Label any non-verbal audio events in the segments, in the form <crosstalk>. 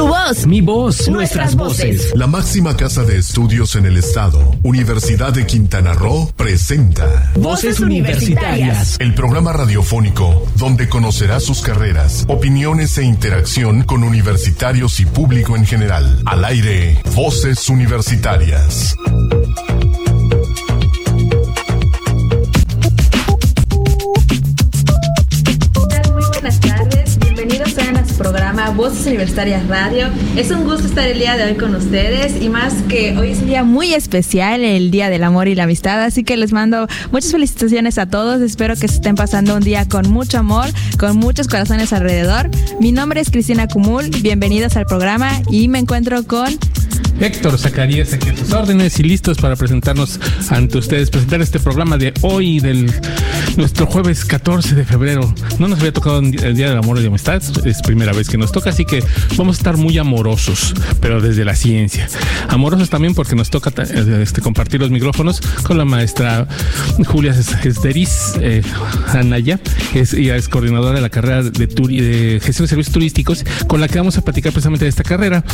Tu voz. Mi voz. Nuestras, voces. La máxima casa de estudios en el estado, Universidad de Quintana Roo, presenta Voces Universitarias. El programa radiofónico donde conocerás sus carreras, opiniones e interacción con universitarios y público en general. Al aire, Voces Universitarias. Voces Universitarias Radio. Es un gusto estar el día de hoy con ustedes y más que hoy es un día muy especial, el Día del Amor y la Amistad, así que les mando muchas felicitaciones a todos. Espero que se estén pasando un día con mucho amor, con muchos corazones alrededor. Mi nombre es Cristina Cumul, bienvenidos al programa y me encuentro con Héctor Zacarías aquí a tus órdenes y listos para presentarnos ante ustedes, presentar este programa de hoy, del nuestro jueves 14 de febrero. No nos había tocado el Día del Amor y de Amistad, es primera vez que nos toca, así que vamos a estar muy amorosos, pero desde la ciencia. Amorosos también porque nos toca este, compartir los micrófonos con la maestra Julia Esderiz eh, Anaya, es, ella es coordinadora de la carrera de, de Gestión de Servicios Turísticos, con la que vamos a platicar precisamente de esta carrera.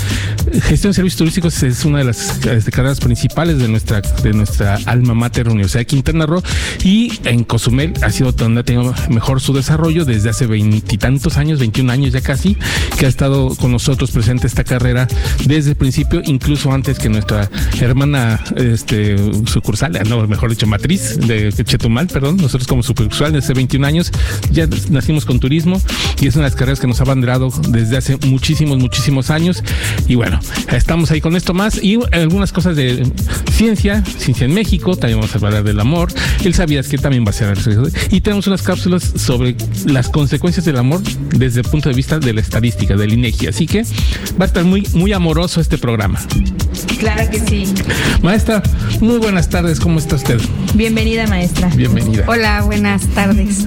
Gestión de Servicios Turísticos es una de las este, carreras principales de nuestra, de nuestra alma mater, Universidad de Quintana Roo, y en Cozumel ha sido donde ha tenido mejor su desarrollo desde hace veintitantos años, 21 años ya casi, que ha estado con nosotros presente esta carrera desde el principio, incluso antes que nuestra hermana este, sucursal, no, mejor dicho, matriz de Chetumal, perdón, nosotros como sucursal desde hace 21 años ya nacimos con turismo y es una de las carreras que nos ha banderado desde hace muchísimos, muchísimos años. Y bueno, estamos ahí con esto más y algunas cosas de ciencia, ciencia en México, también vamos a hablar del amor, el sabías que también va a ser y tenemos unas cápsulas sobre las consecuencias del amor desde el punto de vista de la estadística, del INEGI, así que va a estar muy, muy amoroso este programa. Claro que sí. Maestra, muy buenas tardes, ¿cómo está usted? Bienvenida, maestra. Bienvenida. Hola, buenas tardes.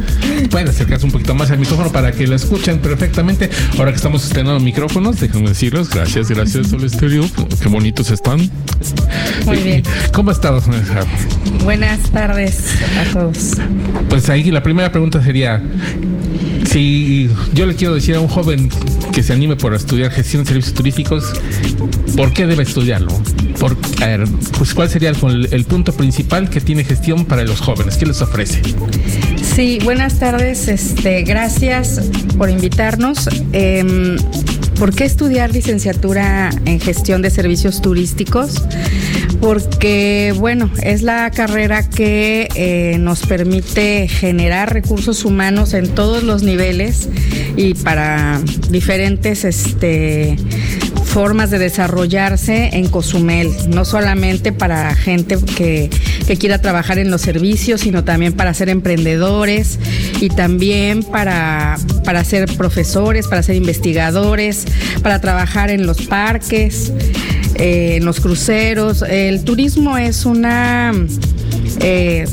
Pueden acercarse un poquito más al micrófono para que lo escuchen perfectamente. Ahora que estamos estrenando micrófonos, déjenme decirlos, gracias, gracias al estudio qué bonitos están. Muy bien. ¿Cómo estás? Buenas tardes a todos. Pues ahí la primera pregunta sería, si yo le quiero decir a un joven que se anime por estudiar gestión de servicios turísticos, ¿por qué debe estudiarlo? Por, a ver, pues ¿cuál sería el, el, punto principal que tiene gestión para los jóvenes? ¿Qué les ofrece? Sí, buenas tardes. Este, gracias por invitarnos. Eh, ¿Por qué estudiar licenciatura en gestión de servicios turísticos? Porque, bueno, es la carrera que eh, nos permite generar recursos humanos en todos los niveles y para diferentes este, formas de desarrollarse en Cozumel, no solamente para gente que, que, quiera trabajar en los servicios, sino también para ser emprendedores y también para, para ser profesores, para ser investigadores, para trabajar en los parques, eh, en los cruceros. El turismo es una... Eh,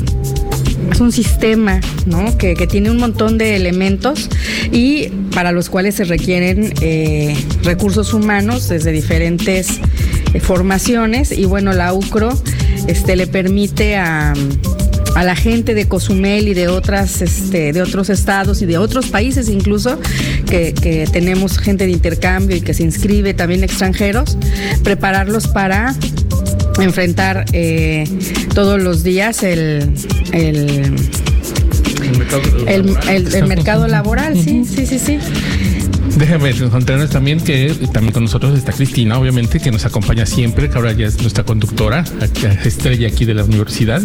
es un sistema ¿no? que, que, tiene un montón de elementos y para los cuales se requieren eh, recursos humanos desde diferentes eh, formaciones y bueno, la UCRO este, le permite a a la gente de Cozumel y de otras este, de otros estados y de otros países incluso que, que, tenemos gente de intercambio y que se inscribe también extranjeros prepararlos para enfrentar eh, todos los días el, el el mercado, el, el, el mercado laboral, sí, sí, sí, sí. <laughs> Déjame encontrarnos también que también con nosotros está Cristina, obviamente, que nos acompaña siempre, que ahora ya es nuestra conductora, estrella aquí de la universidad,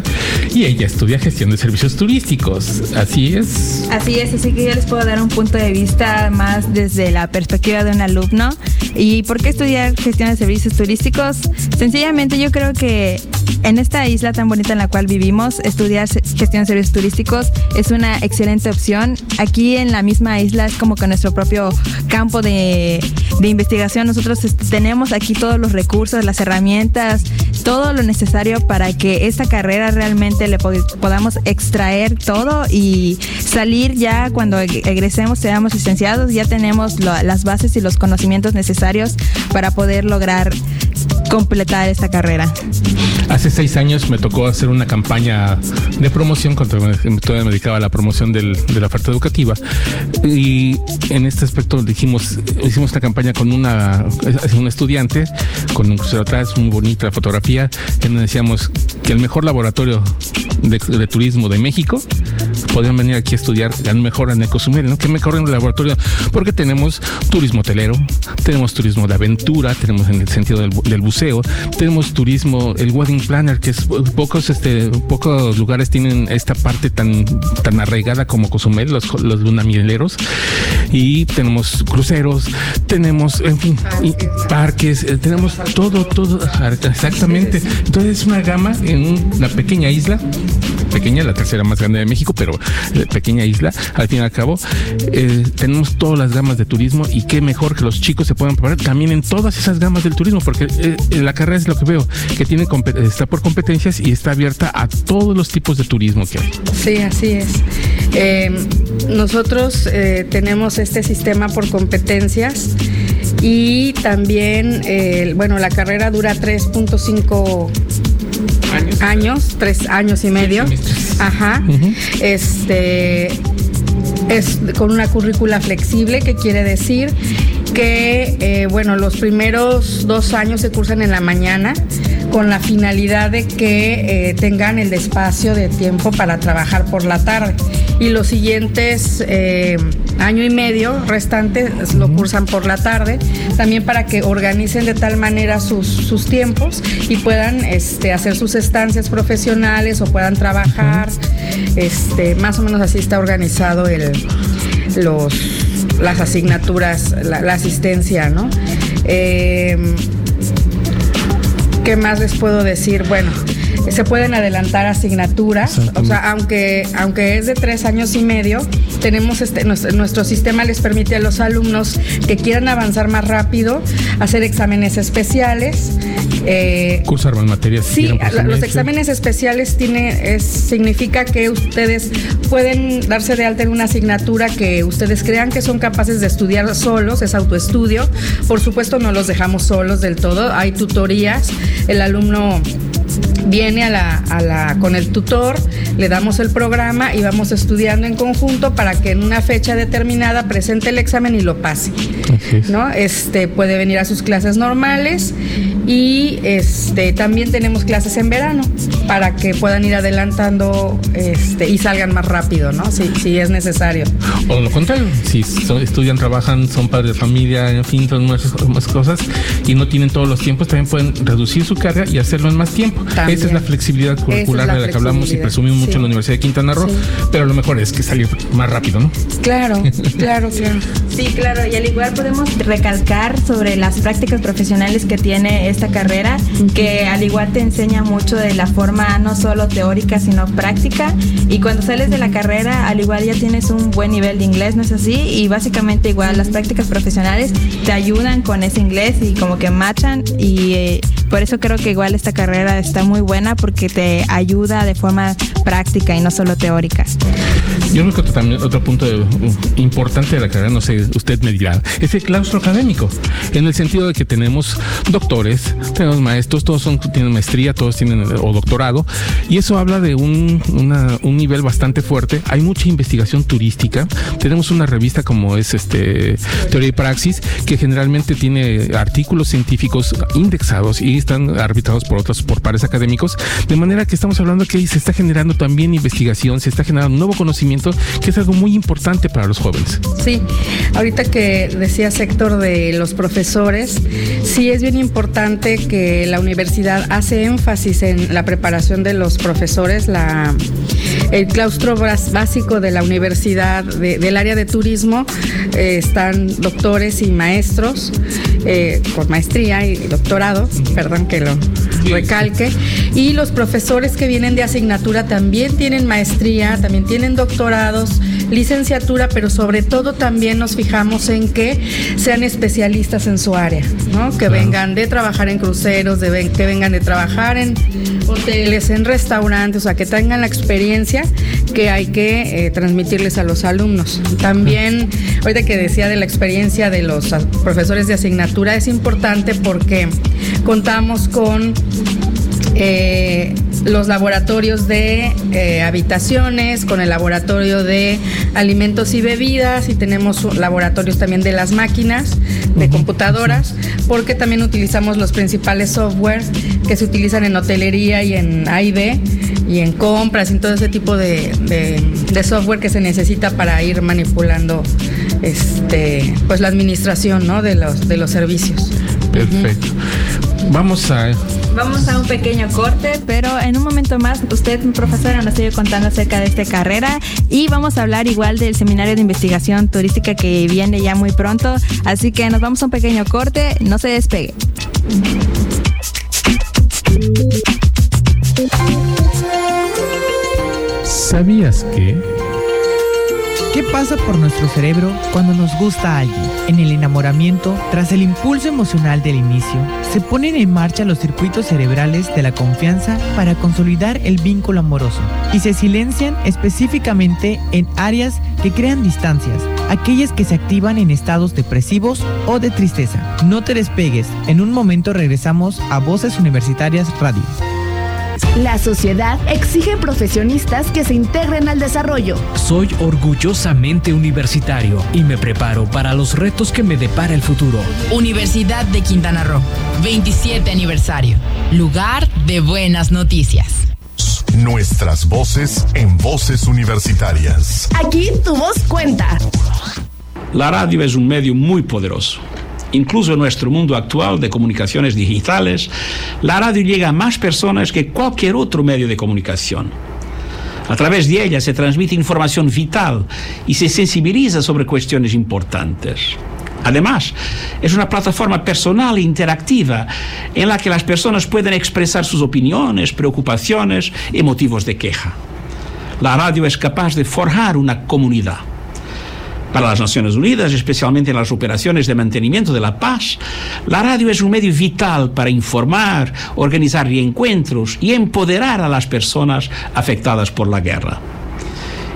y ella estudia gestión de servicios turísticos. Así es. Así es, así que yo les puedo dar un punto de vista más desde la perspectiva de un alumno. ¿Y por qué estudiar gestión de servicios turísticos? Sencillamente yo creo que en esta isla tan bonita en la cual vivimos, estudiar gestión de servicios turísticos es una excelente opción. Aquí en la misma isla es como que nuestro propio campo de, de investigación. Nosotros tenemos aquí todos los recursos, las herramientas, todo lo necesario para que esta carrera realmente le podamos extraer todo y salir ya cuando egresemos, seamos licenciados, ya tenemos las bases y los conocimientos necesarios para poder lograr completar esta carrera. Hace seis años me tocó hacer una campaña de promoción, cuando todavía me dedicaba a la promoción de la oferta educativa. Y en este aspecto dijimos, hicimos esta campaña con una, un estudiante, con un crucero atrás, muy bonita la fotografía, en donde decíamos que el mejor laboratorio de, turismo de México podrían venir aquí a estudiar a mejor en Ecosumere, ¿no? Que mejor en el laboratorio, porque tenemos turismo hotelero, tenemos turismo de aventura, tenemos en el sentido del, del buceo, tenemos turismo, el wedding planner, que es pocos, este, pocos lugares tienen esta parte tan, tan arraigada como Cozumel, los, los lunamieleros, y tenemos cruceros, tenemos, en fin, parques, eh, tenemos todo, todo, exactamente. Entonces es una gama en una pequeña isla pequeña, la tercera más grande de México, pero eh, pequeña isla, al fin y al cabo, eh, tenemos todas las gamas de turismo y qué mejor que los chicos se puedan preparar también en todas esas gamas del turismo, porque eh, la carrera es lo que veo, que tiene está por competencias y está abierta a todos los tipos de turismo que hay. Sí, así es. nosotros tenemos este sistema por competencias y también, bueno, la carrera dura 3.5 años. tres años y medio. Ajá. Este es con una currícula flexible, que quiere decir que, eh, bueno, los primeros dos años se cursan en la mañana con la finalidad de que eh, tengan el espacio de tiempo para trabajar por la tarde. Y los siguientes eh, año y medio restantes lo cursan por la tarde, también para que organicen de tal manera sus, tiempos y puedan este, hacer sus estancias profesionales o puedan trabajar. Este, más o menos así está organizado el, los, las asignaturas, la, asistencia, ¿no? Eh, ¿Qué más les puedo decir? Bueno, se pueden adelantar asignaturas, o sea, aunque, aunque es de tres años y medio, tenemos este, nuestro, sistema les permite a los alumnos que quieran avanzar más rápido hacer exámenes especiales. Eh, Cursar más materias. Sí, los exámenes especiales tiene, es, significa que ustedes pueden darse de alta en una asignatura que ustedes crean que son capaces de estudiar solos, es autoestudio. Por supuesto, no los dejamos solos del todo, hay tutorías, el alumno viene a la, a la, con el tutor, le damos el programa y vamos estudiando en conjunto para que en una fecha determinada presente el examen y lo pase. ¿no? Este puede venir a sus clases normales y este también tenemos clases en verano para que puedan ir adelantando este, y salgan más rápido, ¿no? Si, si es necesario. O lo contrario, si estudian, trabajan, son padres de familia, en fin, son más, cosas y no tienen todos los tiempos, también pueden reducir su carga y hacerlo en más tiempo. Esa es la flexibilidad curricular de la que hablamos y presumimos mucho en la Universidad de Quintana Roo, pero lo mejor es que salir más rápido, ¿no? Claro, <laughs> claro, claro. Sí, claro, y al igual podemos recalcar sobre las prácticas profesionales que tiene esta carrera, que al igual te enseña mucho de la forma no solo teórica, sino práctica, y cuando sales de la carrera, al igual ya tienes un buen nivel de inglés, ¿no es así? Y básicamente igual las prácticas profesionales te ayudan con ese inglés y como que machan, y eh, por eso creo que igual esta carrera está muy buena porque te ayuda de forma práctica y no solo teórica. Yo creo que también otro punto uh, importante de la carrera, no sé, usted me dirá, es el claustro académico, en el sentido de que tenemos doctores, tenemos maestros, todos son, tienen maestría, todos tienen o doctorado, y eso habla de un, un nivel bastante fuerte. Hay mucha investigación turística. Tenemos una revista como es este Teoría y Praxis, que generalmente tiene artículos científicos indexados y están arbitrados por otros, por pares académicos, de manera que estamos hablando que se está generando también investigación, se está generando nuevo conocimiento que es algo muy importante para los jóvenes. Sí, ahorita que decía sector de los profesores, sí es bien importante que la universidad hace énfasis en la preparación de los profesores, la, el claustro básico de la universidad, del área de turismo, eh, están doctores y maestros eh, con maestría y doctorado, perdón que lo recalque, y los profesores que vienen de asignatura también tienen maestría, también tienen doctorados, licenciatura, pero sobre todo también nos fijamos en que sean especialistas en su área, ¿no? que vengan de trabajar en cruceros, de que vengan de trabajar en hoteles, en restaurantes, o sea, que tengan la experiencia que hay que eh, transmitirles a los alumnos. También, ahorita que decía de la experiencia de los profesores de asignatura, es importante porque contamos con eh, los laboratorios de eh, habitaciones, con el laboratorio de alimentos y bebidas y tenemos laboratorios también de las máquinas, de computadoras, porque también utilizamos los principales softwares que se utilizan en hotelería y en AIB y en compras y todo ese tipo de, software que se necesita para ir manipulando este pues la administración ¿no? de los de los servicios. Perfecto. Vamos a Vamos a un pequeño corte, pero en un momento más usted, profesora, nos sigue contando acerca de esta carrera y vamos a hablar igual del seminario de investigación turística que viene ya muy pronto. Así que nos vamos a un pequeño corte, no se despegue. ¿Sabías que... ¿Qué pasa por nuestro cerebro cuando nos gusta alguien? En el enamoramiento, tras el impulso emocional del inicio, se ponen en marcha los circuitos cerebrales de la confianza para consolidar el vínculo amoroso y se silencian específicamente en áreas que crean distancias, aquellas que se activan en estados depresivos o de tristeza. No te despegues, en un momento regresamos a Voces Universitarias Radio. La sociedad exige profesionistas que se integren al desarrollo. Soy orgullosamente universitario y me preparo para los retos que me depara el futuro. Universidad de Quintana Roo, 27 aniversario. Lugar de buenas noticias. Nuestras voces en voces universitarias. Aquí tu voz cuenta. La radio es un medio muy poderoso Incluso en nuestro mundo actual de comunicaciones digitales, la radio llega a más personas que cualquier otro medio de comunicación. A través de ella se transmite información vital y se sensibiliza sobre cuestiones importantes. Además, es una plataforma personal e interactiva en la que las personas pueden expresar sus opiniones, preocupaciones y motivos de queja. La radio es capaz de forjar una comunidad. Para las Naciones Unidas, especialmente en las operaciones de mantenimiento de la paz, la radio es un medio vital para informar, organizar reencuentros y empoderar a las personas afectadas por la guerra.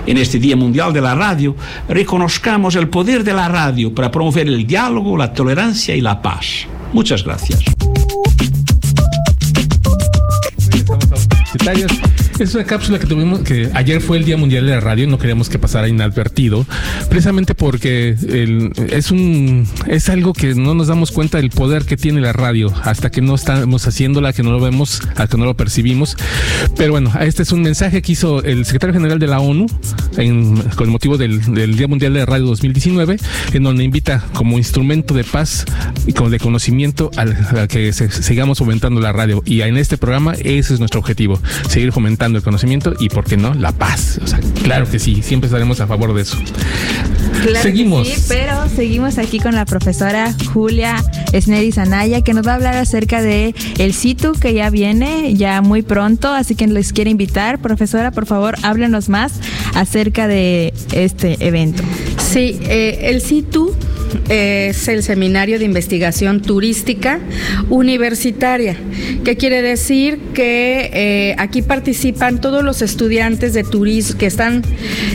En este Día Mundial de la Radio, reconozcamos el poder de la radio para promover el diálogo, la tolerancia y la paz. Muchas gracias. Es una cápsula que tuvimos, que ayer fue el Día Mundial de la Radio y no queríamos que pasara inadvertido, precisamente porque es un es algo que no nos damos cuenta del poder que tiene la radio hasta que no estamos haciéndola, que no lo vemos, hasta que no lo percibimos. Pero bueno, este es un mensaje que hizo el secretario general de la ONU con el motivo del, Día Mundial de la Radio 2019, en donde invita como instrumento de paz y como de conocimiento a, que sigamos fomentando la radio. Y en este programa ese es nuestro objetivo, seguir fomentando el conocimiento y, ¿por qué no?, la paz. O sea, claro que sí, siempre estaremos a favor de eso. seguimos. sí, pero seguimos aquí con la profesora Julia Snedis Anaya, que nos va a hablar acerca de el CITU que ya viene, ya muy pronto, así que les quiere invitar. Profesora, por favor, háblenos más acerca de este evento. Sí, eh, el CITU es el Seminario de Investigación Turística Universitaria, que quiere decir que eh, aquí participan todos los estudiantes de turismo que están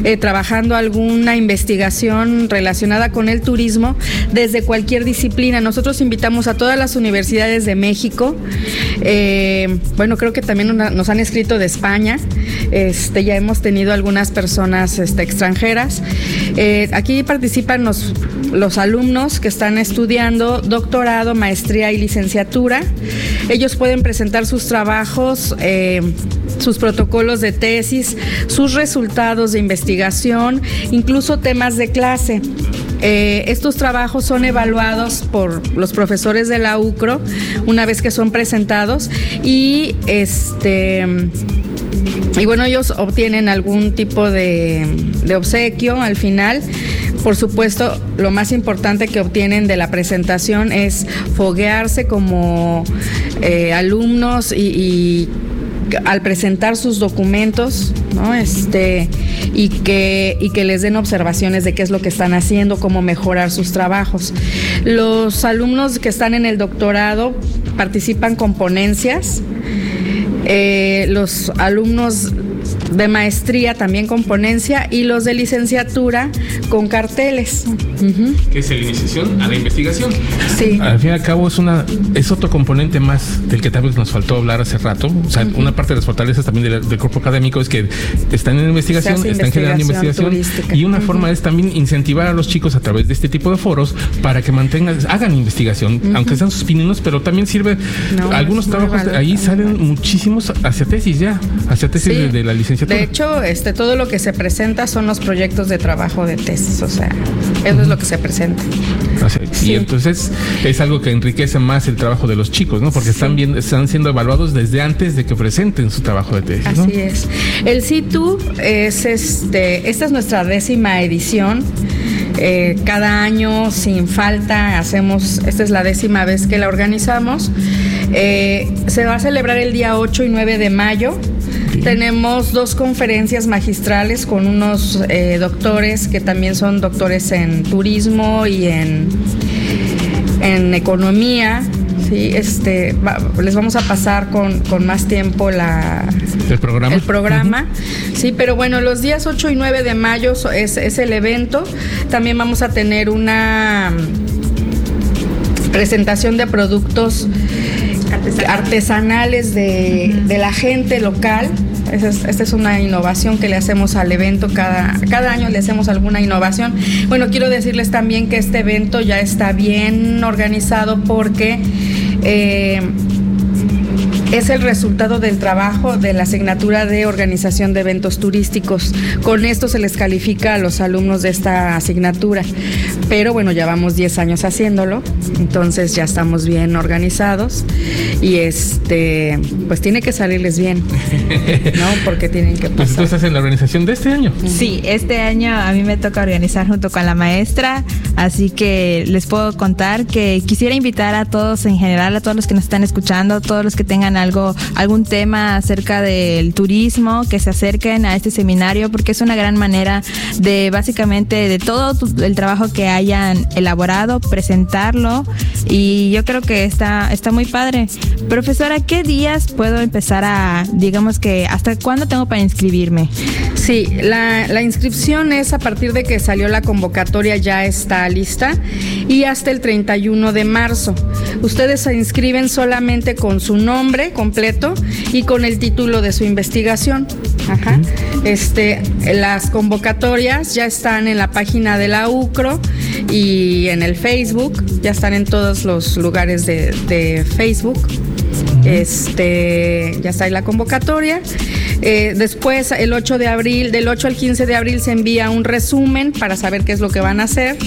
eh, trabajando alguna investigación relacionada con el turismo desde cualquier disciplina. Nosotros invitamos a todas las universidades de México, eh, bueno, creo que también nos han escrito de España, este, ya hemos tenido algunas personas este, extranjeras. aquí participan los, los alumnos que están estudiando doctorado, maestría y licenciatura. Ellos pueden presentar sus trabajos, eh, sus protocolos de tesis, sus resultados de investigación, incluso temas de clase. Eh, estos trabajos son evaluados por los profesores de la UCRO una vez que son presentados y este y bueno ellos obtienen algún tipo de, obsequio al final por supuesto, lo más importante que obtienen de la presentación es foguearse como eh, alumnos y, al presentar sus documentos, ¿no? Este, y que, y que les den observaciones de qué es lo que están haciendo, cómo mejorar sus trabajos. Los alumnos que están en el doctorado participan con ponencias. Eh, los alumnos de maestría también con ponencia y los de licenciatura con carteles. Que es la iniciación a la investigación. Sí. Al fin y al cabo es una es otro componente más del que tal vez nos faltó hablar hace rato. O sea, una parte de las fortalezas también del, del cuerpo académico es que están en investigación, están generando investigación turística. y una forma es también incentivar a los chicos a través de este tipo de foros para que mantengan, hagan investigación, aunque sean sus pininos, pero también sirve. No, algunos trabajos ahí salen muchísimos hacia tesis ya, hacia tesis Sí. de, de la licenciatura. De hecho, este, todo lo que se presenta son los proyectos de trabajo de tesis, o sea, eso es lo que se presenta. O sea, Sí. Y entonces es algo que enriquece más el trabajo de los chicos, ¿no? Porque están bien, están siendo evaluados desde antes de que presenten su trabajo de tesis, ¿no? Así es. El CITU es este, esta es nuestra décima edición. Eh, cada año, sin falta, hacemos, esta es la décima vez que la organizamos. Eh, se va a celebrar el día 8 y 9 de mayo. Tenemos dos conferencias magistrales con unos eh, doctores que también son doctores en turismo y en, en economía. Sí, este, va- les vamos a pasar con, con más tiempo la, El programa. el programa. Sí, pero bueno, los días 8 y 9 de mayo es, es el evento. También vamos a tener una mm, presentación de productos artesanales de, de la gente local. Es, esta es una innovación que le hacemos al evento. Cada, cada año le hacemos alguna innovación. Bueno, quiero decirles también que este evento ya está bien organizado porque eh, es el resultado del trabajo de la asignatura de organización de eventos turísticos. Con esto se les califica a los alumnos de esta asignatura. Pero bueno, ya vamos 10 años haciéndolo, entonces ya estamos bien organizados y este, pues tiene que salirles bien, ¿no? Porque tienen que Pues pasar. entonces hacen la organización de este año. Sí, este año a mí me toca organizar junto con la maestra, así que les puedo contar que quisiera invitar a todos en general, a todos los que nos están escuchando, todos los que tengan algo, algún tema acerca del turismo, que se acerquen a este seminario, porque es una gran manera de básicamente de todo el trabajo que hayan elaborado, presentarlo, y yo creo que está, está muy padre. Profesora, ¿qué días puedo empezar a, digamos que, hasta cuándo tengo para inscribirme? Sí, la, la inscripción es a partir de que salió la convocatoria, ya está lista y hasta el 31 de marzo. Ustedes se inscriben solamente con su nombre completo y con el título de su investigación. Ajá. Este, las convocatorias ya están en la página de la UCRO y en el Facebook, ya están en todos los lugares de, de Facebook. Este, ya está ahí la convocatoria. Eh, después, el 8 de abril, del 8 al 15 de abril, se envía un resumen para saber qué es lo que van a hacer.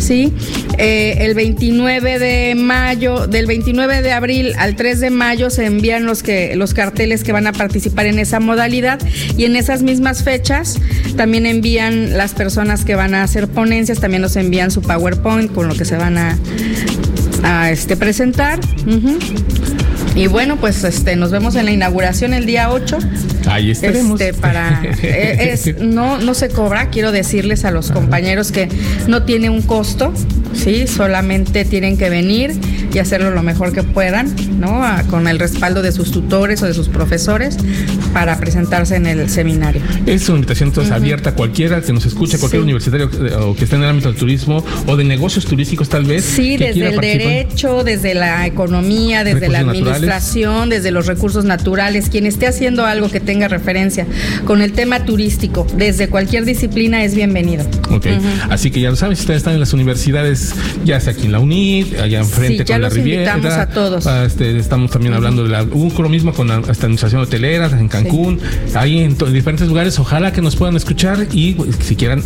¿sí? Eh, el 29 de mayo, del 29 de abril al 3 de mayo, se envían los, que, los carteles que van a participar en esa modalidad. Y en esas mismas fechas, también envían las personas que van a hacer ponencias, también nos envían su PowerPoint con lo que se van a, a este, presentar. Y bueno, pues este, nos vemos en la inauguración el día 8. Ahí estaremos. Este, para, <laughs> eh, es, no, no se cobra, quiero decirles a los compañeros que no tiene un costo, ¿sí? Solamente tienen que venir y hacerlo lo mejor que puedan, ¿no? A- con el respaldo de sus tutores o de sus profesores para presentarse en el seminario. Es una invitación entonces abierta a cualquiera que nos escuche, cualquier Sí. universitario eh, o que esté en el ámbito del turismo o de negocios turísticos tal vez. Sí, desde el participar. derecho, desde la economía, desde la naturales. administración, desde los recursos naturales, quien esté haciendo algo que tenga referencia con el tema turístico, desde cualquier disciplina es bienvenido. Ok, así que ya lo saben, si ustedes están en las universidades, ya sea aquí en la UNIT, allá enfrente Sí, la los Riviera. invitamos a todos. ah, este, estamos también hablando de la UCRO mismo con la administración hotelera en Cancún, ahí en, en diferentes lugares. Ojalá que nos puedan escuchar y pues, si quieran,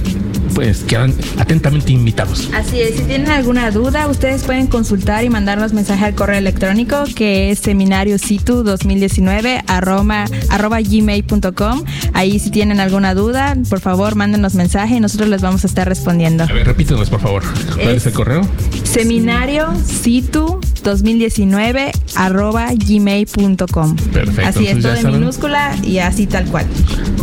pues quedan atentamente invitados. Así es, si tienen alguna duda, ustedes pueden consultar y mandarnos mensaje al correo electrónico que es seminariositu 2019 arroba, arroba gmail.com. Ahí si tienen alguna duda, por favor, mándenos mensaje y nosotros les vamos a estar respondiendo. A ver, repítenos por favor. ¿Cuál es, Es- el correo? Seminario situ 2019 arroba gmail.com. Perfecto. Así es, todo en saben. minúscula y así tal cual.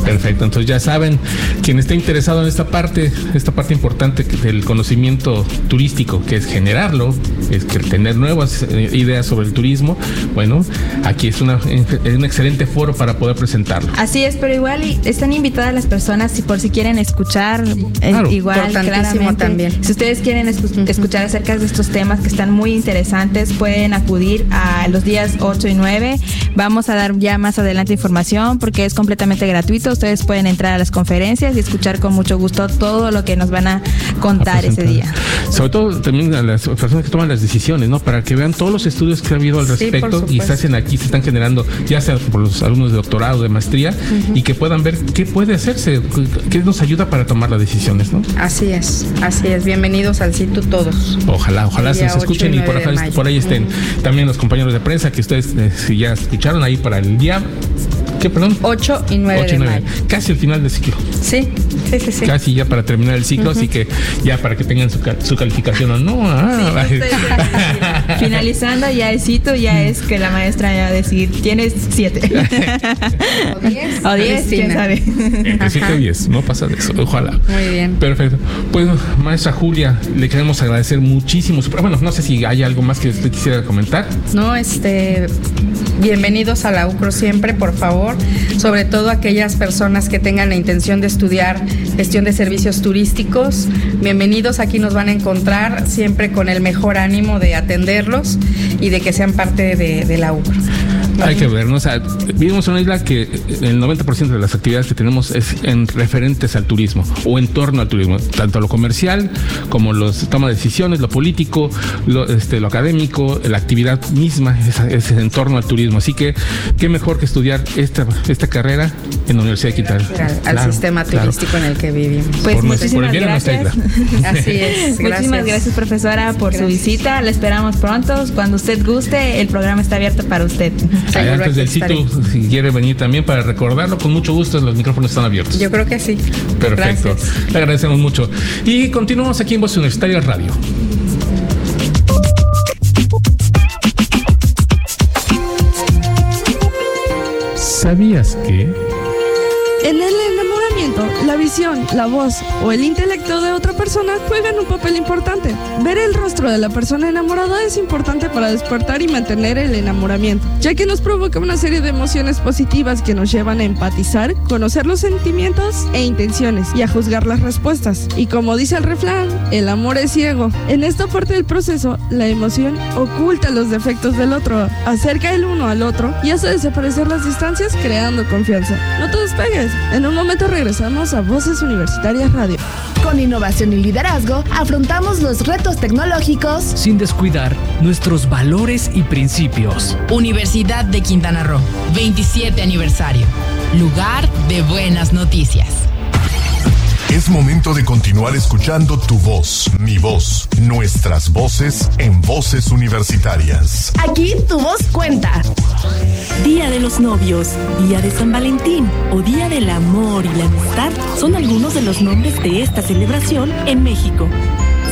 Perfecto, entonces ya saben, quien esté interesado en esta parte, esta parte importante del conocimiento turístico, que es generarlo, es que tener nuevas eh, ideas sobre el turismo, bueno, aquí es, una, es un excelente foro para poder presentarlo. Así es, pero igual están invitadas las personas si por si quieren escuchar, eh, Claro. igual claramente. también. Si ustedes quieren escu- escuchar acerca de estos temas que están muy interesantes, pueden acudir a los días 8 y 9. Vamos a dar ya más adelante información porque es completamente gratuito. Ustedes pueden entrar a las conferencias y escuchar con mucho gusto todo lo que nos van a contar ese día. Sobre todo también a las personas que toman las decisiones, ¿no? Para que vean todos los estudios que ha habido al Sí, respecto y se hacen aquí, se están generando, ya sea por los alumnos de doctorado, de maestría, y que puedan ver qué puede hacerse, qué nos ayuda para tomar las decisiones, ¿no? Así es, así es. Bienvenidos al CITU todos. Ojalá, ojalá se nos escuchen 8 y y por 9 de acá, mayo. por ahí estén también los compañeros de prensa que ustedes eh, si ya escucharon ahí para el día. ¿Qué, perdón? 8 y 9 Ocho y de nueve. mayo. Casi el final del ciclo. Sí, sí, sí, sí. Casi ya para terminar el ciclo, así que ya para que tengan su, su calificación o no. ah, Sí, <laughs> Finalizando ya el cito, ya es que la maestra va a decir, tienes siete. O <laughs> 10. o diez, quién sabe. Entre 7 y 10, no pasa de eso, ojalá. Muy bien. Perfecto. Pues, maestra Julia, le queremos agradecer muchísimo. Bueno, no sé si hay algo más que usted quisiera comentar. No, este, bienvenidos a la UCRO siempre, por favor. Sobre todo aquellas personas que tengan la intención de estudiar gestión de servicios turísticos. Bienvenidos, aquí nos van a encontrar siempre con el mejor ánimo de y de que sean parte de, la UCRO. Hay que ver, ¿no? O sea, vivimos en una isla que el 90% de las actividades que tenemos es en referentes al turismo o en torno al turismo, tanto lo comercial como los toma de decisiones, lo político, lo, este, lo académico, la actividad misma es, es en torno al turismo. Así que qué mejor que estudiar esta, esta carrera en la Universidad de Quintana. Al, al Claro, sistema claro. turístico en el que vivimos. Pues Por nuestro- por el muchísimas bien de nuestra gracias. <laughs> Así es, <laughs> Muchísimas gracias. profesora, por su visita. La esperamos pronto. Cuando usted guste, el programa está abierto para usted. Antes aquí del estaré. sitio, <laughs> si quiere venir también para recordarlo, con mucho gusto, los micrófonos están abiertos. Yo creo que sí. Perfecto. Gracias. Le agradecemos mucho. Y continuamos aquí en Voz Universitaria Radio. ¿Sabías que? En el la visión, la voz o el intelecto de otra persona juegan un papel importante. Ver el rostro de la persona enamorada es importante para despertar y mantener el enamoramiento, ya que nos provoca una serie de emociones positivas que nos llevan a empatizar, conocer los sentimientos e intenciones y a juzgar las respuestas. Y como dice el refrán, el amor es ciego. En esta parte del proceso, la emoción oculta los defectos del otro, acerca el uno al otro y hace desaparecer las distancias creando confianza. No te despegues. En un momento regresamos a Voces Universitarias Radio. Con innovación y liderazgo, afrontamos los retos tecnológicos sin descuidar nuestros valores y principios. Universidad de Quintana Roo, 27 aniversario. Lugar de buenas noticias. Es momento de continuar escuchando tu voz, mi voz, nuestras voces en voces universitarias. Aquí tu voz cuenta. Día de los novios, Día de San Valentín o Día del Amor y la Amistad son algunos de los nombres de esta celebración en México.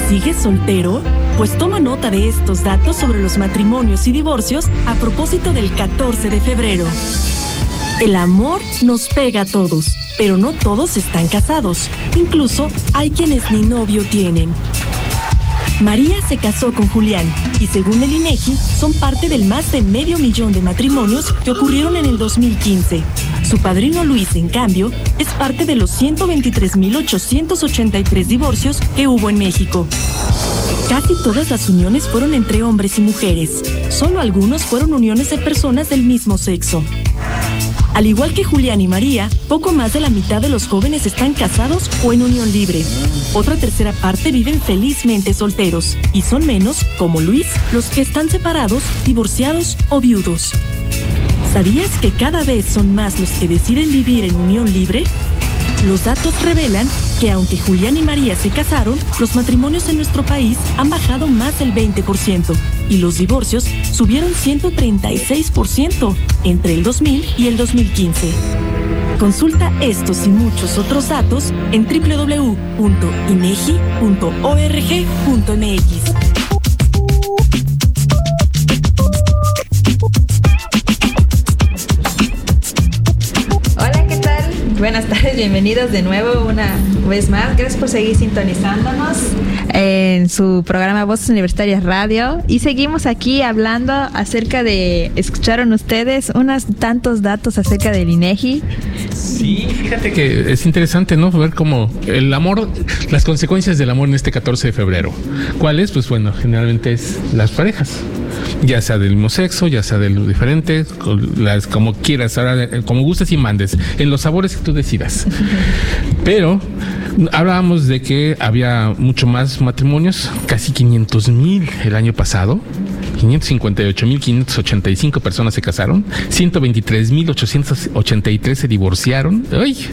¿Sigues soltero? Pues toma nota de estos datos sobre los matrimonios y divorcios a propósito del 14 de febrero. El amor nos pega a todos, pero no todos están casados. Incluso hay quienes ni novio tienen. María se casó con Julián y según el INEGI son parte del más de medio millón de matrimonios que ocurrieron en el 2015. Su padrino Luis, en cambio, es parte de los 123.883 divorcios que hubo en México. Casi todas las uniones fueron entre hombres y mujeres. Solo algunos fueron uniones de personas del mismo sexo. Al igual que Julián y María, poco más de la mitad de los jóvenes están casados o en unión libre. Otra tercera parte viven felizmente solteros y son menos, como Luis, los que están separados, divorciados o viudos. ¿Sabías que cada vez son más los que deciden vivir en unión libre? Los datos revelan que aunque Julián y María se casaron, los matrimonios en nuestro país han bajado más del 20% y los divorcios subieron 136% entre el 2000 y el 2015. Consulta estos y muchos otros datos en www.inegi.org.mx. bienvenidos de nuevo una vez más. Gracias por seguir sintonizándonos en su programa Voces Universitarias Radio. Y seguimos aquí hablando acerca de, escucharon ustedes unos tantos datos acerca del INEGI. Sí, fíjate que es interesante, ¿no? Ver cómo el amor, las consecuencias del amor en este 14 de febrero. ¿Cuáles? Pues bueno, generalmente es las parejas ya sea del mismo sexo, ya sea del diferente, las, como quieras, ahora, eh, como gustes y mandes, en los sabores que tú decidas. <laughs> Pero hablábamos de que había mucho más matrimonios, casi 500 mil el año pasado. 558.585 personas se casaron, 123.883 se divorciaron ¡ay!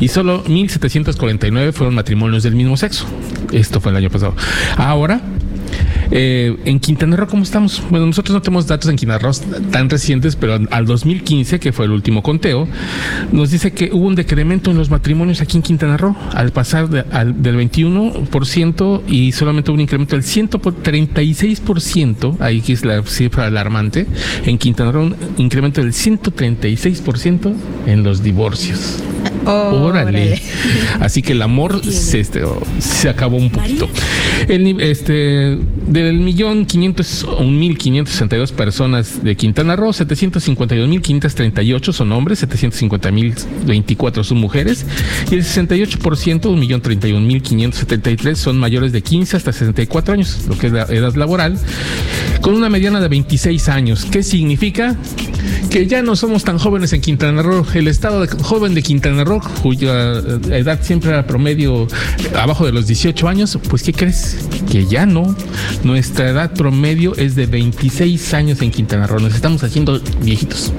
y solo 1.749 fueron matrimonios del mismo sexo. Esto fue el año pasado. Ahora eh, en Quintana Roo, ¿cómo estamos? Bueno, nosotros no tenemos datos en Quintana Roo tan recientes, pero al 2015, que fue el último conteo, nos dice que hubo un decremento en los matrimonios aquí en Quintana Roo, al pasar del 21% y solamente un incremento del 136%, ahí que es la cifra alarmante, en Quintana Roo, un incremento del 136% en los divorcios. Órale. <laughs> Así que el amor se, este, se acabó un poquito. El, este, del millón quinientos un mil quinientos sesenta y dos personas de Quintana Roo, 752 mil quinientos treinta y ocho son hombres, 750 mil veinticuatro son mujeres y el 68 por ciento, un millón treinta y un mil quinientos setenta y tres son mayores de 15 hasta 64 años, lo que es la edad laboral, con una mediana de 26 años. ¿Qué significa? Que ya no somos tan jóvenes en Quintana Roo. El estado de, joven de Quintana Roo, cuya edad siempre era promedio abajo de los 18 años, pues ¿qué crees? Que ya no. Nuestra edad promedio es de 26 años en Quintana Roo. Nos estamos haciendo viejitos.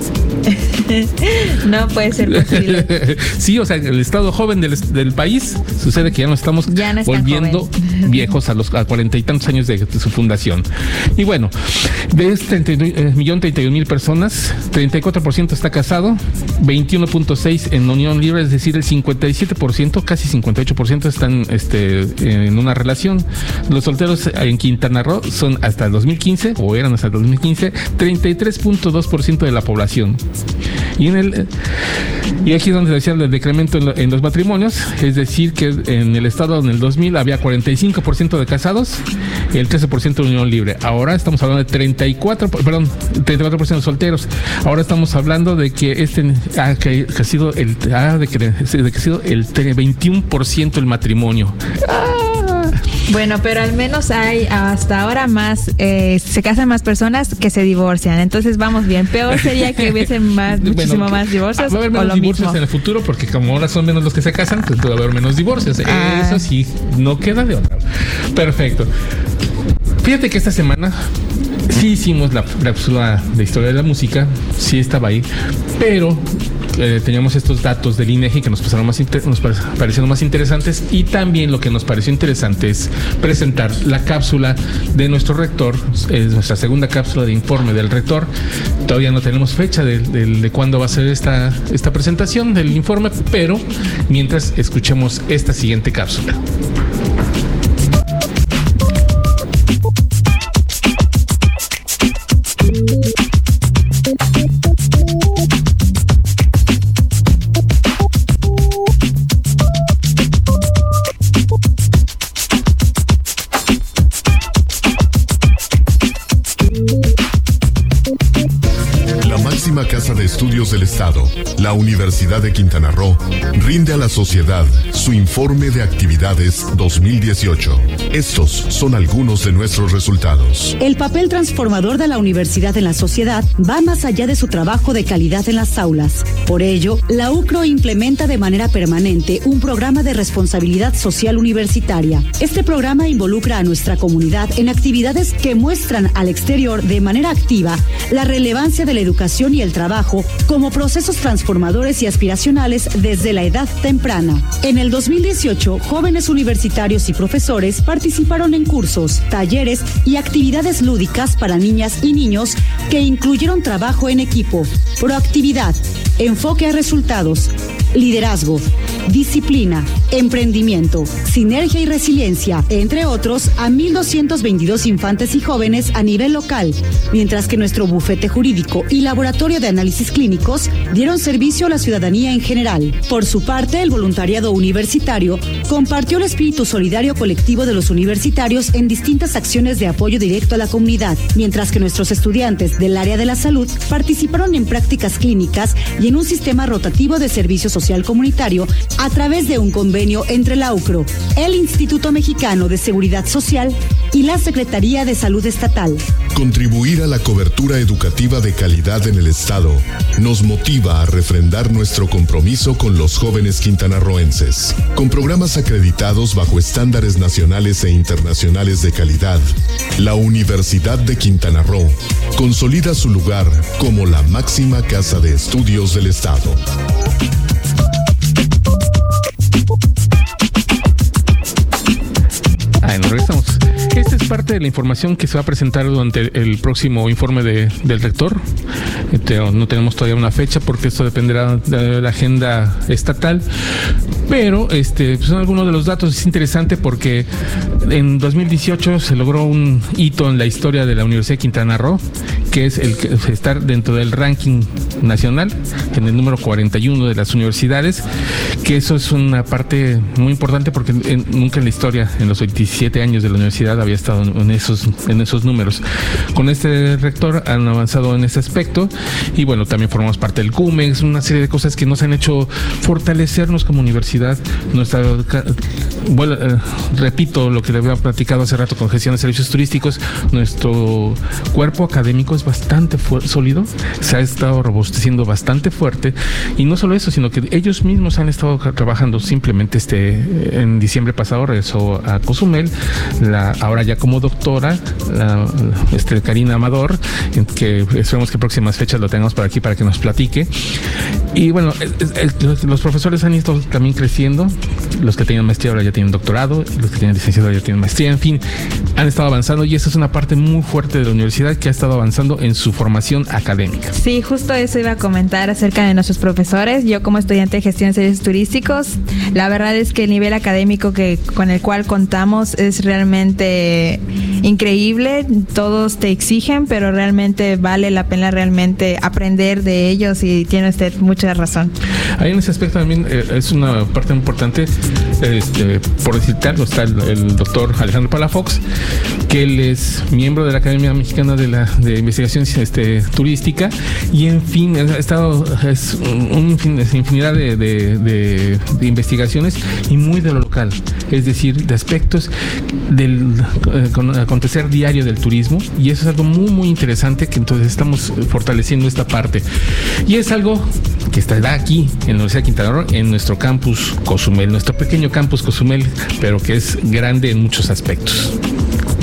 <laughs> no puede ser posible. <laughs> sí, o sea, el estado joven del, país sucede que ya nos estamos volviendo viejos a los cuarenta y tantos años de, su fundación. Y bueno, de este eh, millón treinta y mil personas, 34% está casado, 21.6 en unión libre, es decir, el 57%, casi 58% están este, en una relación. Los solteros en Quintana Roo son hasta el 2015, o eran hasta el 2015, 33.2% de la población. Y en el y aquí es donde decía el decremento en, los matrimonios, es decir, que en el estado en el 2000 había 45% de casados y el 13% de unión libre. Ahora estamos hablando de 34, perdón, 34% de solteros. Ahora estamos hablando de que este ha, sido el ha de que, de que ha sido el 21% el matrimonio. Bueno, pero al menos hay hasta ahora más, eh, se casan más personas que se divorcian. Entonces vamos bien. Peor sería que hubiesen <laughs> más, muchísimo más divorcios. Va a haber menos divorcios en el futuro porque como ahora son menos los que se casan, pues puede haber menos divorcios. Ah. Eso sí, no queda de otra. Perfecto. Fíjate que esta semana sí hicimos la cápsula de historia de la música, sí estaba ahí, pero eh, teníamos estos datos del INEGI que nos, parecieron más interesantes y también lo que nos pareció interesante es presentar la cápsula de nuestro rector, es nuestra segunda cápsula de informe del rector. Todavía no tenemos fecha de, de cuándo va a ser esta, esta presentación del informe, pero mientras escuchemos esta siguiente cápsula. Estado, la Universidad de Quintana Roo, rinde a la sociedad su informe de actividades 2018. Estos son algunos de nuestros resultados. El papel transformador de la universidad en la sociedad va más allá de su trabajo de calidad en las aulas. Por ello, la UCRO implementa de manera permanente un programa de responsabilidad social universitaria. Este programa involucra a nuestra comunidad en actividades que muestran al exterior de manera activa la relevancia de la educación y el trabajo como procesos transformadores y aspiracionales desde la edad temprana. En el 2018, jóvenes universitarios y profesores participaron en cursos, talleres y actividades lúdicas para niñas y niños que incluyeron trabajo en equipo, proactividad, enfoque a resultados, liderazgo, disciplina, emprendimiento, sinergia y resiliencia, entre otros, a 1.222 infantes y jóvenes a nivel local, mientras que nuestro bufete jurídico y laboratorio de análisis clínicos dieron servicio a la ciudadanía en general. Por su parte, el voluntariado universitario compartió el espíritu solidario colectivo de los universitarios en distintas acciones de apoyo directo a la comunidad, mientras que nuestros estudiantes del área de la salud participaron en prácticas clínicas y en un sistema rotativo de servicio social comunitario a través de un convenio entre la UCRO, el Instituto Mexicano de Seguridad Social y la Secretaría de Salud Estatal. Contribuir a la cobertura educativa de calidad en el Estado nos motiva a refrendar nuestro compromiso con los jóvenes quintanarroenses. Con programas acreditados bajo estándares nacionales e internacionales de calidad, la Universidad de Quintana Roo consolida su lugar como la máxima casa de estudios del Estado. <laughs> Ahí nos regresamos. Esta es parte de la información que se va a presentar durante el próximo informe de, del rector. Este, no tenemos todavía una fecha porque esto dependerá de la agenda estatal. Pero este, son algunos de los datos. Es interesante porque en 2018 se logró un hito en la historia de la Universidad de Quintana Roo, que es el estar dentro del ranking nacional, en el número 41 de las universidades, que eso es una parte muy importante porque en- nunca en la historia, en los 27 años de la universidad, había estado en esos, en esos números. Con este rector han avanzado en ese aspecto y bueno, también formamos parte del CUMEX, una serie de cosas que nos han hecho fortalecernos como universidad. Nuestra, bueno, eh, repito lo que le había platicado hace rato con gestión de servicios turísticos, nuestro cuerpo académico es bastante sólido, se ha estado robusteciendo bastante fuerte y no solo eso, sino que ellos mismos han estado trabajando simplemente este en diciembre pasado regresó a Cozumel, la, ahora ya como doctora, la, este, Karina Amador, que esperemos que próximas fechas lo tengamos por aquí para que nos platique. Y bueno, los, profesores han ido también creciendo, los que tenían maestría ahora ya tienen doctorado, los que tienen licenciatura ya tienen maestría, en fin, han estado avanzando y esa es una parte muy fuerte de la universidad que ha estado avanzando en su formación académica. Sí, justo eso iba a comentar acerca de nuestros profesores. Yo como estudiante de gestión de servicios turísticos, la verdad es que el nivel académico que con el cual contamos es realmente increíble. Todos te exigen, pero realmente vale la pena realmente aprender de ellos y tiene usted mucha razón. Ahí en ese aspecto también eh, es una parte importante, este, por decirte algo, está el, el doctor Alejandro Palafox, que él es miembro de la Academia Mexicana de, la, de Investigación este, Turística y en fin, ha estado es un, infinidad de, de- de- de investigaciones y muy de lo local, es decir, de aspectos del eh, con- acontecer diario del turismo y eso es algo muy muy interesante que entonces estamos fortaleciendo esta parte y es algo que estará aquí en la Universidad de Quintana Roo, en nuestro campus Cozumel, nuestro pequeño campus Cozumel, pero que es grande en muchos aspectos.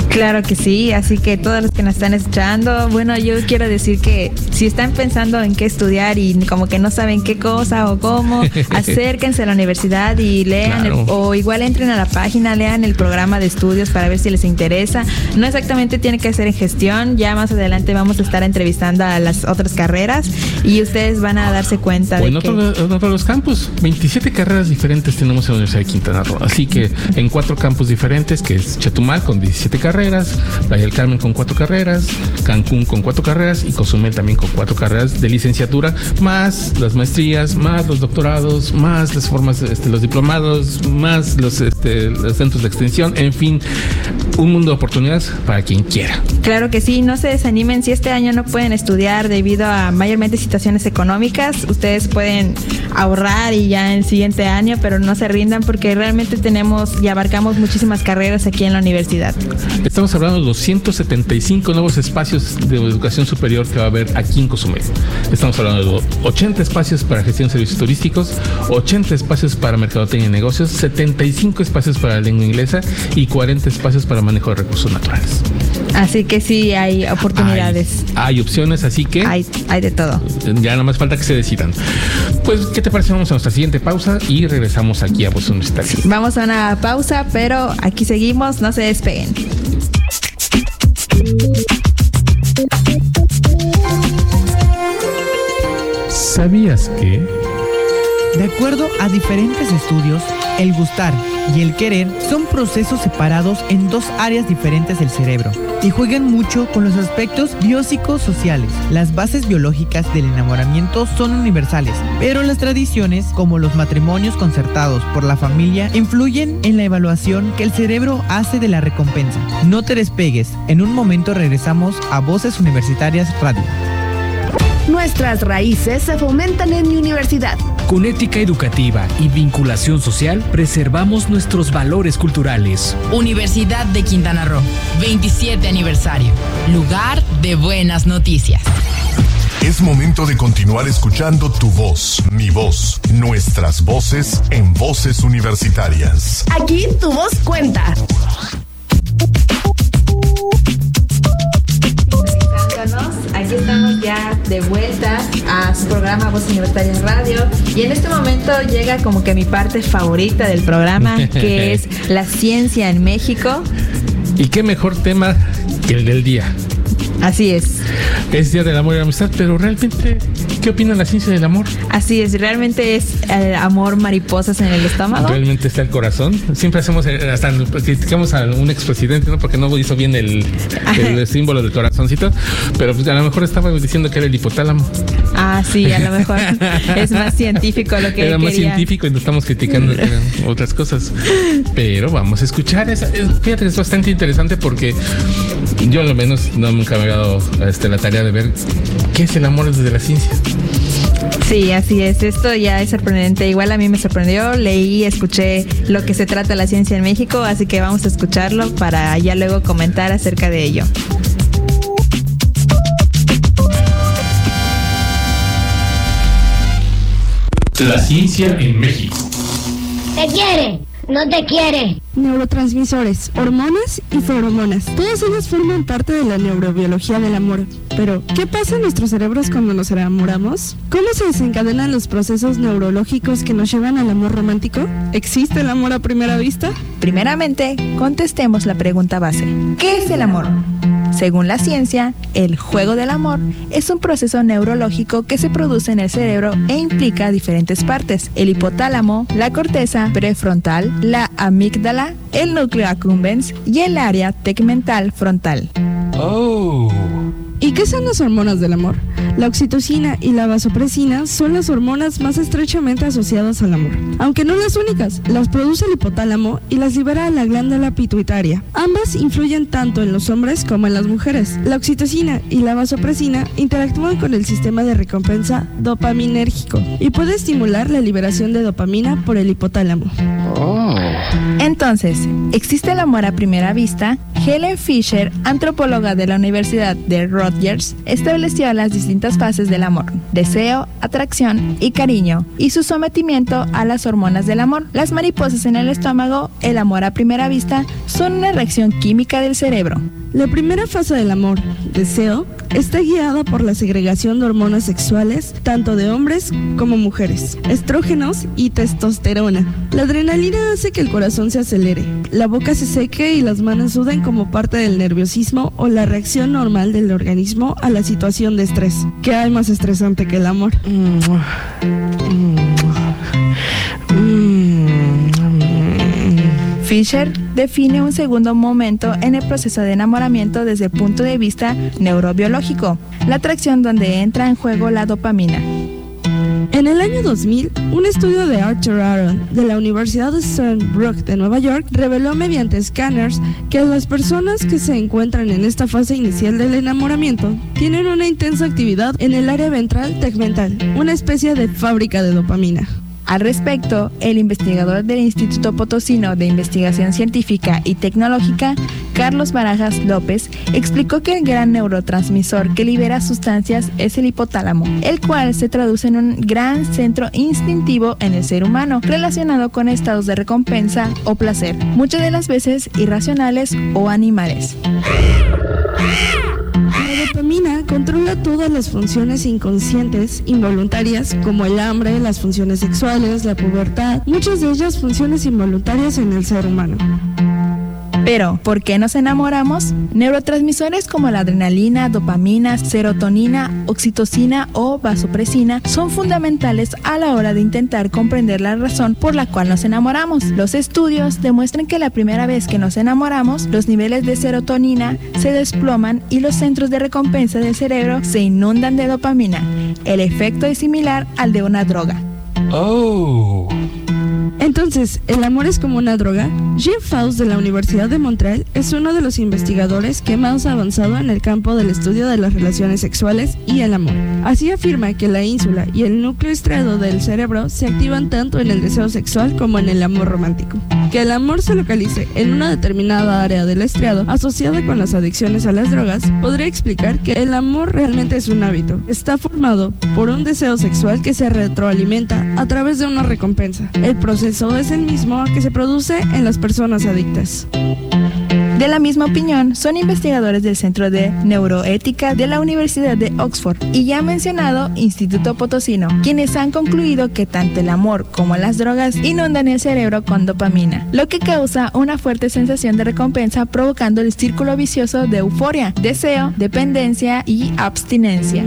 Claro que sí, así que todos los que nos están escuchando, bueno, yo quiero decir que si están pensando en qué estudiar y como que no saben qué cosa o cómo, <laughs> acérquense a la universidad y lean el- o igual entren a la página, lean el programa de estudios para ver si les interesa. No exactamente tiene que ser en gestión, ya más adelante vamos a estar entrevistando a las otras carreras y ustedes van a darse cuenta O de en que otro- en otros los campus, 27 carreras diferentes tenemos en la Universidad de Quintana Roo. Así que en cuatro campus diferentes, que es Chetumal con 17 carreras, Playa del Carmen con cuatro carreras, Cancún con cuatro carreras y Cozumel también con cuatro carreras de licenciatura, más las maestrías, más los doctorados, más las formas, este, los diplomados, más los, este, los centros de extensión, en fin, un mundo de oportunidades para quien quiera. Claro que sí, no se desanimen si este año no pueden estudiar debido a mayormente situaciones económicas, ustedes pueden ahorrar y ya en el siguiente año, pero no se rindan porque realmente tenemos y abarcamos muchísimas carreras aquí en la universidad. Estamos hablando de 275 nuevos espacios de educación superior que va a haber aquí Estamos hablando de 80 espacios para gestión de servicios turísticos, 80 espacios para mercadotecnia y negocios, 75 espacios para la lengua inglesa y 40 espacios para manejo de recursos naturales. Así que sí hay oportunidades. Hay opciones, así que hay, hay de todo. Ya nada más falta que se decidan. Pues, ¿qué te parece? Vamos a nuestra siguiente pausa y regresamos aquí a Voz Universitaria. Vamos a una pausa, pero aquí seguimos, no se despeguen. ¿Sabías que? De acuerdo a diferentes estudios, El gustar y el querer son procesos separados en dos áreas diferentes del cerebro y juegan mucho con los aspectos biopsicosociales. Las bases biológicas del enamoramiento son universales, pero las tradiciones, como los matrimonios concertados por la familia, influyen en la evaluación que el cerebro hace de la recompensa. No te despegues, en un momento regresamos a Voces Universitarias Radio. Nuestras raíces se fomentan en mi universidad. Con ética educativa y vinculación social, preservamos nuestros valores culturales. Universidad de Quintana Roo, 27 aniversario. Lugar de buenas noticias. Es momento de continuar escuchando tu voz, mi voz, nuestras voces en voces universitarias. Aquí tu voz cuenta. Aquí estamos ya de vuelta a su programa Voz Universitaria en Radio y en este momento llega como que mi parte favorita del programa que <laughs> es la ciencia en México. ¿Y qué mejor tema que el del día? Así es. Es Día del Amor y la Amistad, pero realmente, ¿qué opina la ciencia del amor? Así es, realmente es el amor mariposas en el estómago. Realmente está el corazón. Siempre hacemos, eh, hasta criticamos a un expresidente, ¿no? Porque no hizo bien el, el símbolo del corazoncito, pero pues a lo mejor estaba diciendo que era el hipotálamo. Ah, sí, a lo mejor <laughs> es más científico lo que Era más quería. científico y no estamos criticando otras cosas. Pero vamos a escuchar. Esa, es- fíjate, es bastante interesante porque yo, al menos, no nunca me este, la tarea de ver qué es el amor desde la ciencia. Sí, así es. Esto ya es sorprendente. Igual a mí me sorprendió. Leí, escuché lo que se trata la ciencia en México, así que vamos a escucharlo para ya luego comentar acerca de ello. La ciencia en México. Te quiere, no te quiere. Neurotransmisores, hormonas y feromonas. Todas ellas forman parte de la neurobiología del amor. Pero, ¿qué pasa en nuestros cerebros cuando nos enamoramos? ¿Cómo se desencadenan los procesos neurológicos que nos llevan al amor romántico? ¿Existe el amor a primera vista? Primeramente, contestemos la pregunta base. ¿Qué es el amor? Según la ciencia, el juego del amor es un proceso neurológico que se produce en el cerebro e implica diferentes partes, el hipotálamo, la corteza prefrontal, la amígdala, el núcleo accumbens y el área tegmental frontal. Oh. ¿Y qué son las hormonas del amor? La oxitocina y la vasopresina son las hormonas más estrechamente asociadas al amor. Aunque no las únicas, las produce el hipotálamo y las libera la glándula pituitaria. Ambas influyen tanto en los hombres como en las mujeres. La oxitocina y la vasopresina interactúan con el sistema de recompensa dopaminérgico y puede estimular la liberación de dopamina por el hipotálamo. Entonces, ¿existe el amor a primera vista? Helen Fisher, antropóloga de la Universidad de Rutgers, estableció las distintas fases del amor, deseo, atracción y cariño, y su sometimiento a las hormonas del amor. Las mariposas en el estómago, el amor a primera vista, son una reacción química del cerebro. La primera fase del amor, deseo, está guiada por la segregación de hormonas sexuales, tanto de hombres como mujeres, estrógenos y testosterona. La adrenalina hace que el corazón se acelere, la boca se seque y las manos suden como parte del nerviosismo o la reacción normal del organismo a la situación de estrés. ¿Qué hay más estresante que el amor? Fisher define un segundo momento en el proceso de enamoramiento desde el punto de vista neurobiológico, la atracción donde entra en juego la dopamina. En el año 2000, un estudio de Arthur Aaron de la Universidad de Stony de Nueva York reveló mediante escáneres que las personas que se encuentran en esta fase inicial del enamoramiento tienen una intensa actividad en el área ventral tegmental, una especie de fábrica de dopamina. Al respecto, el investigador del Instituto Potosino de Investigación Científica y Tecnológica, Carlos Barajas López, explicó que el gran neurotransmisor que libera sustancias es el hipotálamo, el cual se traduce en un gran centro instintivo en el ser humano, relacionado con estados de recompensa o placer, muchas de las veces irracionales o animales. Dopamina controla todas las funciones inconscientes, involuntarias, como el hambre, las funciones sexuales, la pubertad, muchas de ellas funciones involuntarias en el ser humano. Pero, ¿por qué nos enamoramos? Neurotransmisores como la adrenalina, dopamina, serotonina, oxitocina o vasopresina son fundamentales a la hora de intentar comprender la razón por la cual nos enamoramos. Los estudios demuestran que la primera vez que nos enamoramos, los niveles de serotonina se desploman y los centros de recompensa del cerebro se inundan de dopamina. El efecto es similar al de una droga. Oh. Entonces, ¿el amor es como una droga? Jim Faust de la Universidad de Montreal es uno de los investigadores que más ha avanzado en el campo del estudio de las relaciones sexuales y el amor. Así afirma que la ínsula y el núcleo estriado del cerebro se activan tanto en el deseo sexual como en el amor romántico. Que el amor se localice en una determinada área del estriado asociada con las adicciones a las drogas podría explicar que el amor realmente es un hábito. Está formado por un deseo sexual que se retroalimenta a través de una recompensa. El proceso es el mismo que se produce en las personas adictas. De la misma opinión son investigadores del Centro de Neuroética de la Universidad de Oxford y ya mencionado Instituto Potosino, quienes han concluido que tanto el amor como las drogas inundan el cerebro con dopamina, lo que causa una fuerte sensación de recompensa provocando el círculo vicioso de euforia, deseo, dependencia y abstinencia.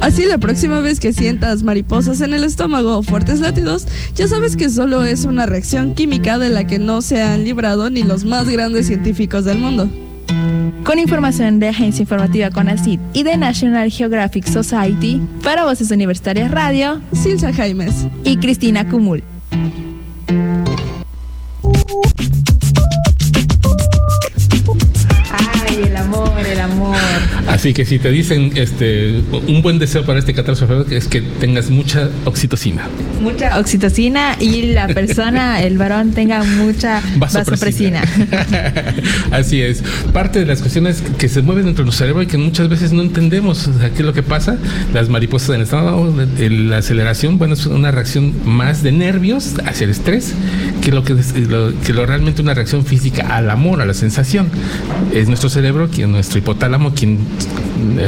Así la próxima vez que sientas mariposas en el estómago o fuertes latidos, ya sabes que solo es una reacción química de la que no se han librado ni los más grandes científicos del mundo. Con información de Agencia Informativa CONACYT y de National Geographic Society, para Voces Universitarias Radio, Silsa Jaimes y Cristina Cumul. Así que si te dicen este un buen deseo para este 14 de febrero es que tengas mucha oxitocina. Mucha oxitocina y la persona, <laughs> el varón, tenga mucha vasopresina. <laughs> Así es. Parte de las cuestiones que se mueven dentro de nuestro cerebro y que muchas veces no entendemos o sea, qué es lo que pasa. Las mariposas en el estómago, la aceleración, bueno, es una reacción más de nervios hacia el estrés que lo que, lo, que lo realmente una reacción física al amor, a la sensación. Es nuestro cerebro, quien, nuestro hipotálamo, quien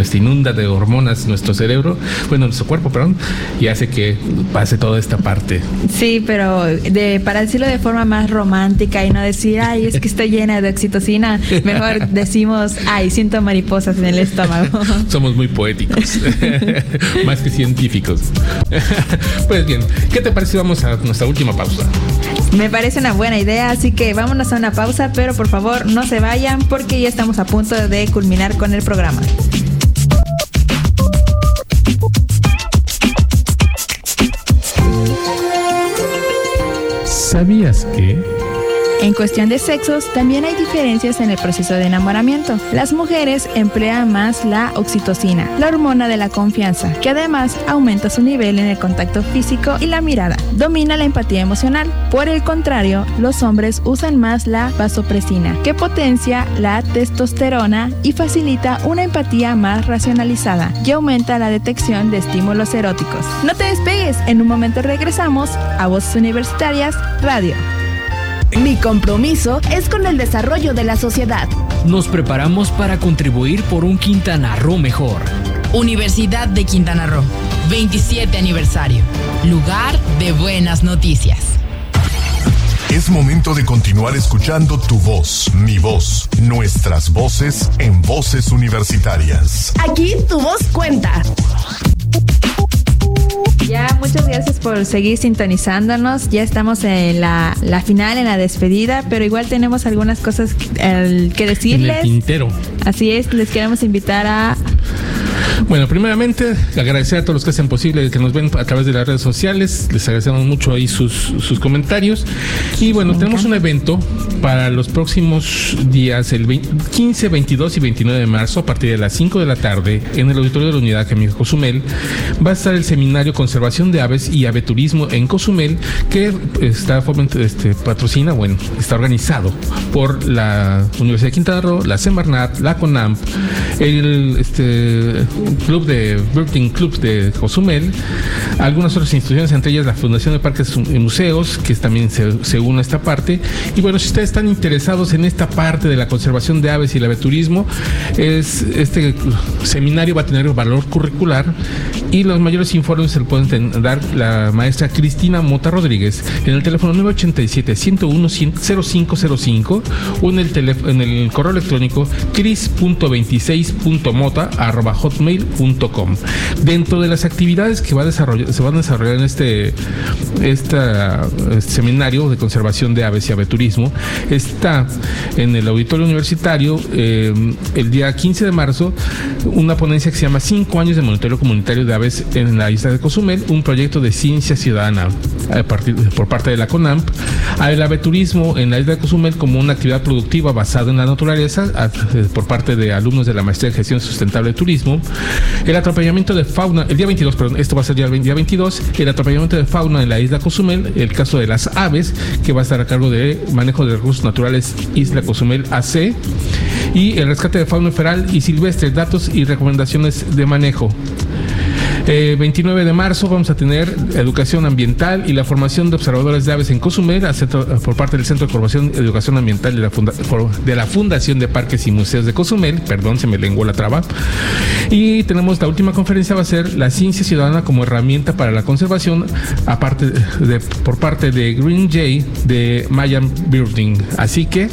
se inunda de hormonas nuestro cerebro, bueno, nuestro cuerpo, perdón, y hace que pase toda esta parte. Sí, pero de, para decirlo de forma más romántica y no decir, ay, es que estoy llena de oxitocina, mejor <laughs> decimos, ay, siento mariposas en el estómago. <laughs> Somos muy poéticos, <laughs> más que científicos. pues bien, ¿qué te parece? Vamos a nuestra última pausa. Me parece una buena idea, así que vámonos a una pausa, pero por favor no se vayan porque ya estamos a punto de culminar con el programa. ¿Sabías que? En cuestión de sexos, también hay diferencias en el proceso de enamoramiento. Las mujeres emplean más la oxitocina, la hormona de la confianza, que además aumenta su nivel en el contacto físico y la mirada. Domina la empatía emocional. Por el contrario, los hombres usan más la vasopresina, que potencia la testosterona y facilita una empatía más racionalizada y aumenta la detección de estímulos eróticos. No te despegues, en un momento regresamos a Voces Universitarias Radio. Mi compromiso es con el desarrollo de la sociedad. Nos preparamos para contribuir por un Quintana Roo mejor. Universidad de Quintana Roo, 27 aniversario. Lugar de buenas noticias. Es momento de continuar escuchando tu voz, mi voz, nuestras voces en voces universitarias. Aquí tu voz cuenta. Ya, muchas gracias por seguir sintonizándonos. Ya estamos en la, la final, en la despedida, pero igual tenemos algunas cosas que, el, que decirles. En el tintero. Así es, les queremos invitar a bueno, primeramente, agradecer a todos los que hacen posible que nos ven a través de las redes sociales. Les agradecemos mucho ahí sus, sus comentarios. Y bueno, tenemos un evento para los próximos días, el 20, 15, 22 y 29 de marzo, a partir de las 5 de la tarde, en el auditorio de la Unidad Camilo Cozumel. Va a estar el seminario Conservación de Aves y Aveturismo en Cozumel, que está este, patrocina, bueno, está organizado por la Universidad de Quintana Roo, la Semarnat, la CONAMP, el, este, club de Birthing Club de Cozumel, algunas otras instituciones, entre ellas la Fundación de Parques y Museos, que también se, une a esta parte. Y bueno, si ustedes están interesados en esta parte de la conservación de aves y el aveturismo, es, este seminario va a tener valor curricular y los mayores informes se lo pueden dar la maestra Cristina Mota Rodríguez en el teléfono 987 101 0505 o en el, en el correo electrónico cris.26.mota.hotmail.com. Dentro de las actividades que va a desarrollar, se van a desarrollar en este, este seminario de conservación de aves y aveturismo, está en el auditorio universitario eh, el día 15 de marzo una ponencia que se llama Cinco años de monitoreo comunitario de aves en la isla de Cozumel, un proyecto de ciencia ciudadana por parte de la CONAMP, al aveturismo en la isla de Cozumel como una actividad productiva basada en la naturaleza por parte de alumnos de la maestría de gestión sustentable de turismo, el atropellamiento de fauna, el día 22, perdón, esto va a ser ya el día 22, el atropellamiento de fauna en la isla Cozumel, el caso de las aves, que va a estar a cargo de manejo de recursos naturales Isla Cozumel AC, y el rescate de fauna feral y silvestre, datos y recomendaciones de manejo. 29 eh, de marzo vamos a tener educación ambiental y la formación de observadores de aves en Cozumel por parte del Centro de Formación Educación Ambiental de la, Fundación de Parques y Museos de Cozumel. Perdón, se me lenguó la traba. Y tenemos la última conferencia va a ser la ciencia ciudadana como herramienta para la conservación aparte de, por parte de Green Jay de Mayan Birding. Así que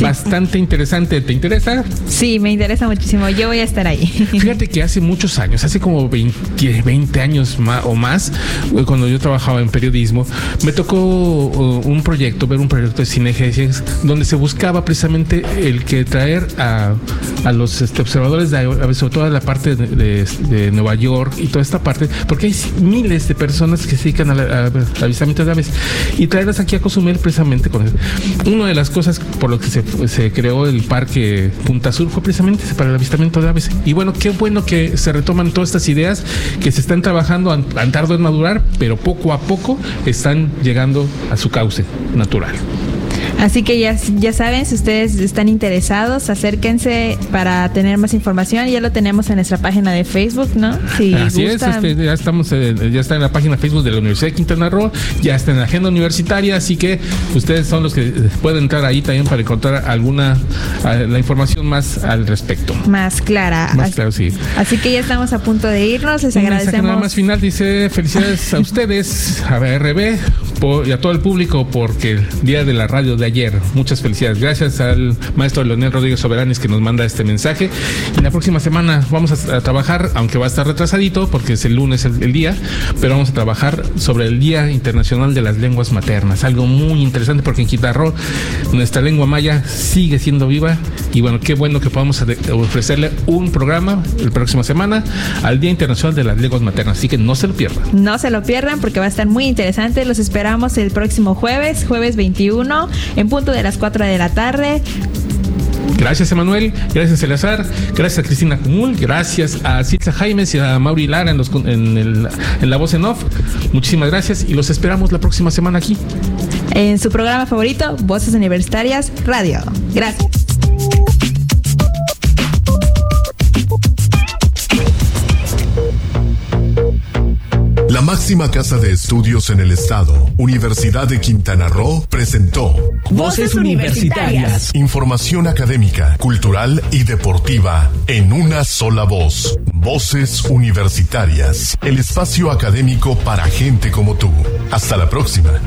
bastante interesante. ¿Te interesa? Sí, me interesa muchísimo. Yo voy a estar ahí. <laughs> Fíjate que hace muchos años, hace como 20, 20 años más, o más, eh, cuando yo trabajaba en periodismo, me tocó un proyecto, ver un proyecto de cinegesis, donde se buscaba precisamente el que traer a, a los este, observadores, de, sobre todo la parte de, Nueva York y toda esta parte, porque hay miles de personas que se dedican al avistamiento de aves y traerlas aquí a Cozumel precisamente con Una de las cosas por lo que se se creó el parque Punta Sur fue precisamente para el avistamiento de aves. Y bueno, qué bueno que se retoman todas estas ideas que se están trabajando, han, tardado en madurar, pero poco a poco están llegando a su cauce natural. Así que ya, ya saben, si ustedes están interesados, acérquense para tener más información. Ya lo tenemos en nuestra página de Facebook, ¿no? Si <laughs> Así es, este, ya estamos, ya está en la página Facebook de la Universidad de Quintana Roo, ya está en la agenda universitaria, así que ustedes son los que pueden entrar ahí también para encontrar alguna la información más al respecto. Más clara. Más claro, sí. Así que ya estamos a punto de irnos, les agradecemos. Nada más final dice felicidades a <laughs> ustedes, a BRB y a todo el público porque el día de la radio de ayer. Muchas felicidades. Gracias al maestro Leonel Rodríguez Soberanes que nos manda este mensaje. Y la próxima semana vamos a, trabajar, aunque va a estar retrasadito porque es el lunes el, día, pero vamos a trabajar sobre el Día Internacional de las Lenguas Maternas. Algo muy interesante porque en Quitarro nuestra lengua maya sigue siendo viva y bueno, qué bueno que podamos ofrecerle un programa la próxima semana al Día Internacional de las Lenguas Maternas. Así que no se lo pierdan. No se lo pierdan porque va a estar muy interesante. Los esperamos el próximo jueves, jueves 21 en punto de las 4 de la tarde. Gracias, Emanuel. Gracias, Eleazar. Gracias a Cristina Cumul. Gracias a Silsa Jaimes y a Mauri Lara en, en la voz en off. Muchísimas gracias y los esperamos la próxima semana aquí. En su programa favorito, Voces Universitarias Radio. Gracias. La máxima casa de estudios en el estado, Universidad de Quintana Roo, presentó Voces Universitarias. Información académica, cultural y deportiva en una sola voz. Voces Universitarias. El espacio académico para gente como tú. Hasta la próxima.